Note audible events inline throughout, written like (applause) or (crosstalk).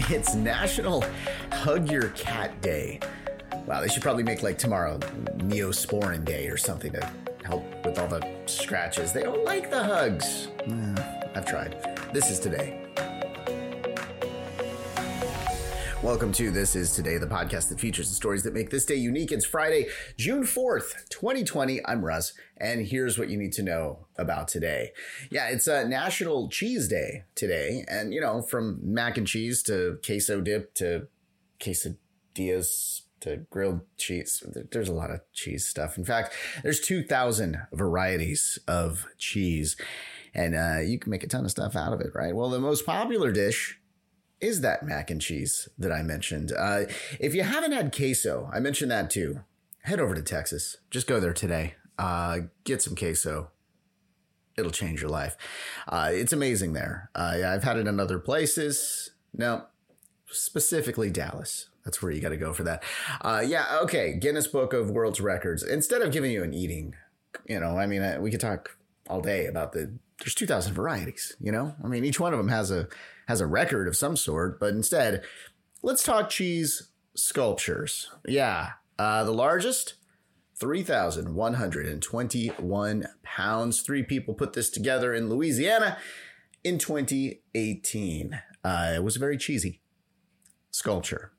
It's National Hug Your Cat Day. Wow, they should probably make like tomorrow Neosporin Day or something to help with all the scratches. They don't like the hugs. Eh, I've tried. This is today. Welcome to This Is Today, the podcast that features the stories that make this day unique. It's Friday, June 4th, 2020. I'm Russ, and here's what you need to know about today. Yeah, it's a National Cheese Day today, and you know, from mac and cheese to queso dip to quesadillas to grilled cheese. There's a lot of cheese stuff. In fact, there's 2,000 varieties of cheese, and uh, you can make a ton of stuff out of it, right? Well, the most popular dish is that mac and cheese that I mentioned. Uh, if you haven't had queso, I mentioned that too. Head over to Texas. Just go there today. Uh, get some queso. It'll change your life. Uh, it's amazing there. Uh, I've had it in other places. No, specifically Dallas. That's where you got to go for that. Uh, yeah, okay. Guinness Book of World's Records. Instead of giving you an eating, you know, I mean, we could talk all day about the. There's 2,000 varieties. You know, I mean, each one of them has a has a record of some sort. But instead, let's talk cheese sculptures. Yeah, uh, the largest. 3,121 pounds. Three people put this together in Louisiana in 2018. Uh, it was a very cheesy sculpture,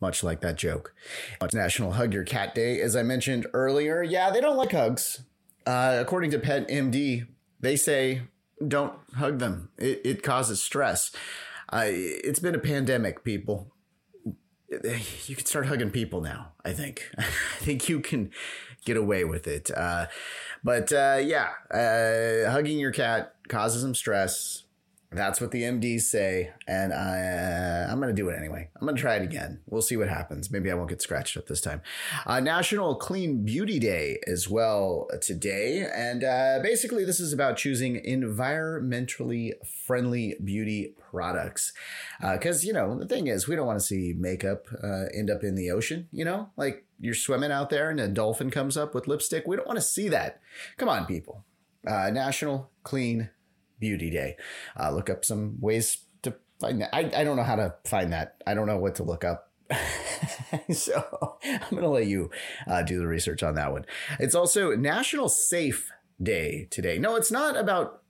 much like that joke. It's National Hug Your Cat Day, as I mentioned earlier. Yeah, they don't like hugs. Uh, according to Pet MD, they say don't hug them. It, it causes stress. Uh, it's been a pandemic, people. You can start hugging people now. I think. (laughs) I think you can get away with it. Uh, but uh, yeah, uh, hugging your cat causes them stress. That's what the MDs say, and I, uh, I'm going to do it anyway. I'm going to try it again. We'll see what happens. Maybe I won't get scratched up this time. Uh, National Clean Beauty Day as well today, and uh, basically this is about choosing environmentally friendly beauty products. Because you know the thing is, we don't want to see makeup uh, end up in the ocean. You know, like you're swimming out there and a dolphin comes up with lipstick. We don't want to see that. Come on, people. Uh, National Clean Beauty Day. Uh, look up some ways to find that. I, I don't know how to find that. I don't know what to look up. (laughs) so I'm going to let you uh, do the research on that one. It's also National Safe Day today. No, it's not about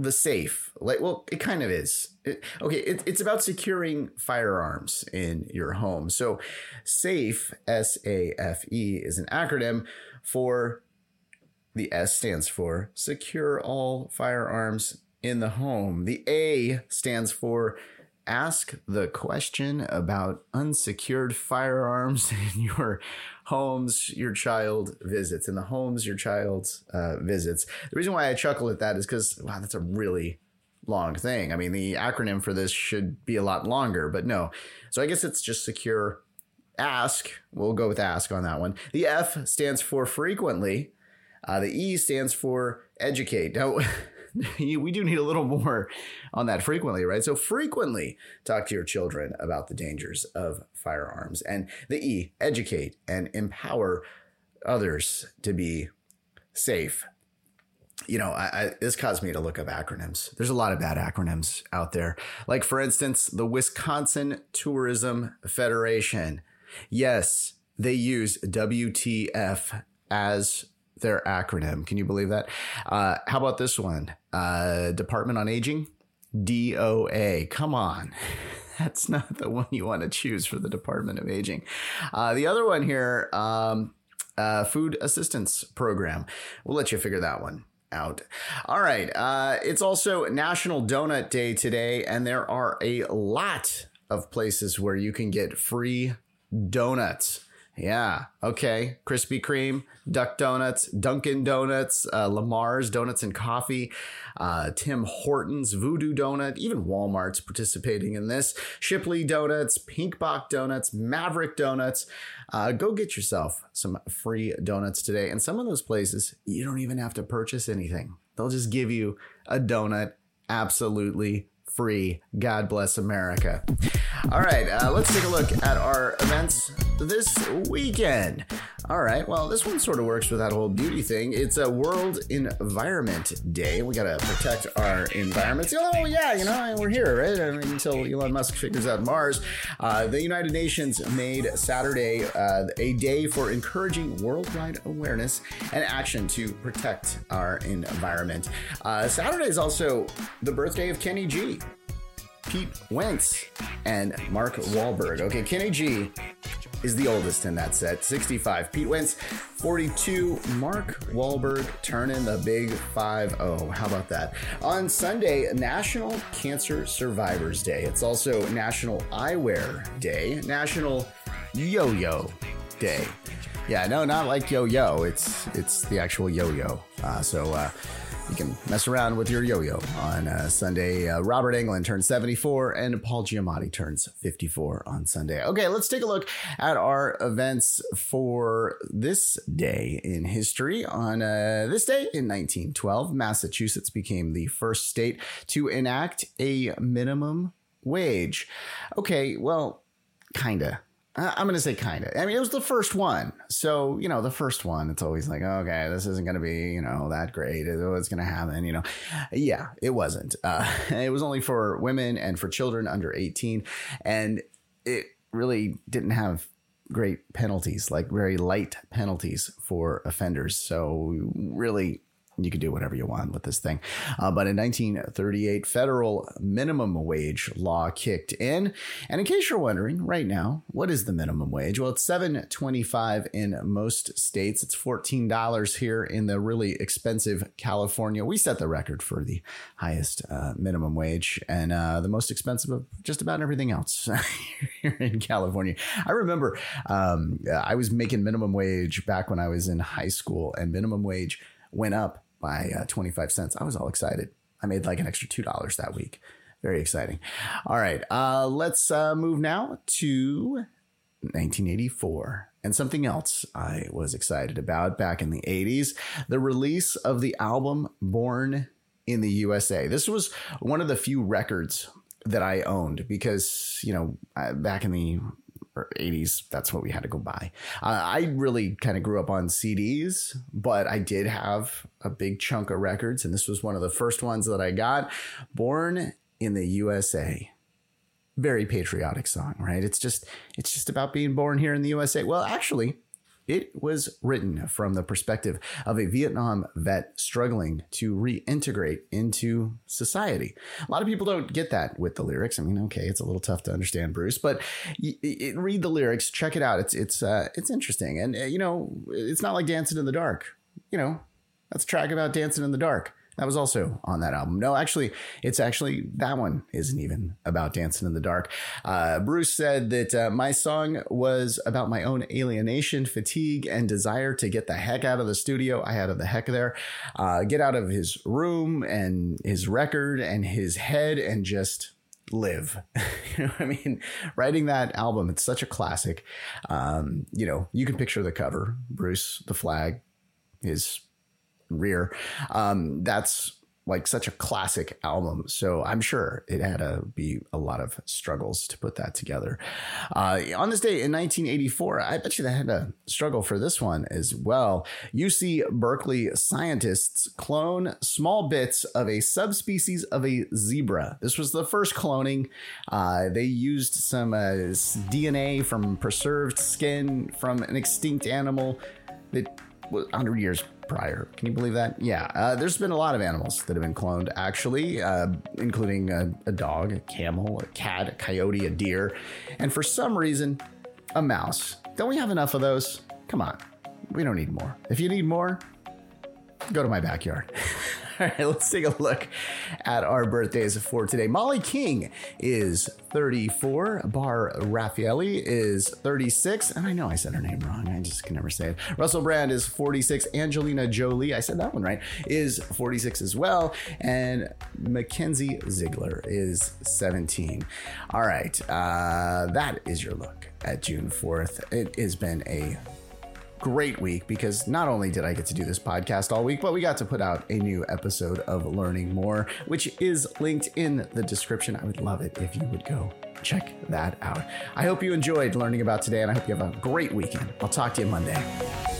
the safe. Like, well, it kind of is. It, okay, it, it's about securing firearms in your home. So, SAFE, S A F E, is an acronym for the S stands for secure all firearms in the home. The A stands for ask the question about unsecured firearms (laughs) in your homes your child visits in the homes your child uh, visits. The reason why i chuckle at that is because wow that's a really long thing. I mean the acronym for this should be a lot longer but no. So i guess it's just secure. Ask we'll go with ask on that one. The f stands for frequently uh, the E stands for educate. Now, (laughs) we do need a little more on that frequently, right? So, frequently talk to your children about the dangers of firearms. And the E, educate and empower others to be safe. You know, I, I, this caused me to look up acronyms. There's a lot of bad acronyms out there. Like, for instance, the Wisconsin Tourism Federation. Yes, they use WTF as their acronym. Can you believe that? Uh, how about this one? Uh, Department on Aging, DOA. Come on. (laughs) That's not the one you want to choose for the Department of Aging. Uh, the other one here, um, uh, Food Assistance Program. We'll let you figure that one out. All right. Uh, it's also National Donut Day today, and there are a lot of places where you can get free donuts. Yeah. Okay. Krispy Kreme, Duck Donuts, Dunkin' Donuts, uh, Lamar's Donuts and Coffee, uh, Tim Hortons, Voodoo Donut, even Walmart's participating in this. Shipley Donuts, Pinkbox Donuts, Maverick Donuts. Uh, go get yourself some free donuts today. And some of those places, you don't even have to purchase anything. They'll just give you a donut absolutely free. God bless America. All right, uh, let's take a look at our events this weekend. All right, well, this one sort of works with that whole beauty thing. It's a World Environment Day. We got to protect our environments. Oh, yeah, you know, we're here, right? I mean, until Elon Musk figures out Mars. Uh, the United Nations made Saturday uh, a day for encouraging worldwide awareness and action to protect our environment. Uh, Saturday is also the birthday of Kenny G. Pete Wentz and Mark Wahlberg. Okay, Kenny G is the oldest in that set, 65. Pete Wentz, 42. Mark Wahlberg turning the big 5 0. How about that? On Sunday, National Cancer Survivors Day. It's also National Eyewear Day, National Yo Yo Day. Yeah, no, not like yo yo. It's it's the actual yo yo. Uh, so uh, you can mess around with your yo-yo on uh, Sunday. Uh, Robert Englund turns 74 and Paul Giamatti turns 54 on Sunday. Okay, let's take a look at our events for this day in history. On uh, this day in 1912, Massachusetts became the first state to enact a minimum wage. Okay, well, kinda. I'm going to say kind of. I mean, it was the first one. So, you know, the first one, it's always like, okay, this isn't going to be, you know, that great. What's going to happen? You know, yeah, it wasn't. Uh, (laughs) it was only for women and for children under 18. And it really didn't have great penalties, like very light penalties for offenders. So, really, you can do whatever you want with this thing. Uh, but in 1938, federal minimum wage law kicked in. And in case you're wondering, right now, what is the minimum wage? Well, it's 7.25 in most states. It's $14 here in the really expensive California. We set the record for the highest uh, minimum wage and uh, the most expensive of just about everything else (laughs) here in California. I remember um, I was making minimum wage back when I was in high school, and minimum wage went up by uh, 25 cents. I was all excited. I made like an extra $2 that week. Very exciting. All right, uh, let's uh, move now to 1984 and something else I was excited about back in the 80s the release of the album Born in the USA. This was one of the few records that I owned because, you know, back in the 80s, that's what we had to go buy. Uh, I really kind of grew up on CDs, but I did have a big chunk of records, and this was one of the first ones that I got. Born in the USA. Very patriotic song, right? It's just it's just about being born here in the USA. Well, actually, it was written from the perspective of a Vietnam vet struggling to reintegrate into society. A lot of people don't get that with the lyrics. I mean, okay, it's a little tough to understand, Bruce, but y- y- read the lyrics, check it out. It's it's uh, it's interesting, and uh, you know, it's not like Dancing in the Dark. You know, that's a track about dancing in the dark. That was also on that album. No, actually, it's actually that one isn't even about dancing in the dark. Uh, Bruce said that uh, my song was about my own alienation, fatigue, and desire to get the heck out of the studio. I had of the heck there, uh, get out of his room and his record and his head and just live. (laughs) you know I mean? Writing that album, it's such a classic. Um, you know, you can picture the cover, Bruce, the flag, his rear. Um, that's like such a classic album. So I'm sure it had to be a lot of struggles to put that together. Uh, on this day in 1984, I bet you they had to struggle for this one as well. UC Berkeley scientists clone small bits of a subspecies of a zebra. This was the first cloning. Uh, they used some uh, DNA from preserved skin from an extinct animal that was 100 years prior. Can you believe that? Yeah, uh, there's been a lot of animals that have been cloned, actually, uh, including a, a, dog, a camel, a cat, a coyote, a deer, and for some reason, a mouse. Don't we have enough of those? Come on, we don't need more. If you need more, go to my backyard. (laughs) All right, let's take a look at our birthdays for today. Molly King is 34. Bar Raffaelli is 36. And I know I said her name wrong. I just can never say it. Russell Brand is 46. Angelina Jolie, I said that one right, is 46 as well. And Mackenzie Ziegler is 17. All right, uh, that is your look at June 4th. It has been a great week because not only did I get to do this podcast all week, but we got to put out a new episode of Learning More, which is linked in the description. I would love it if you would go check that out. I hope you enjoyed learning about today, and I hope you have a great weekend. I'll talk to you Monday.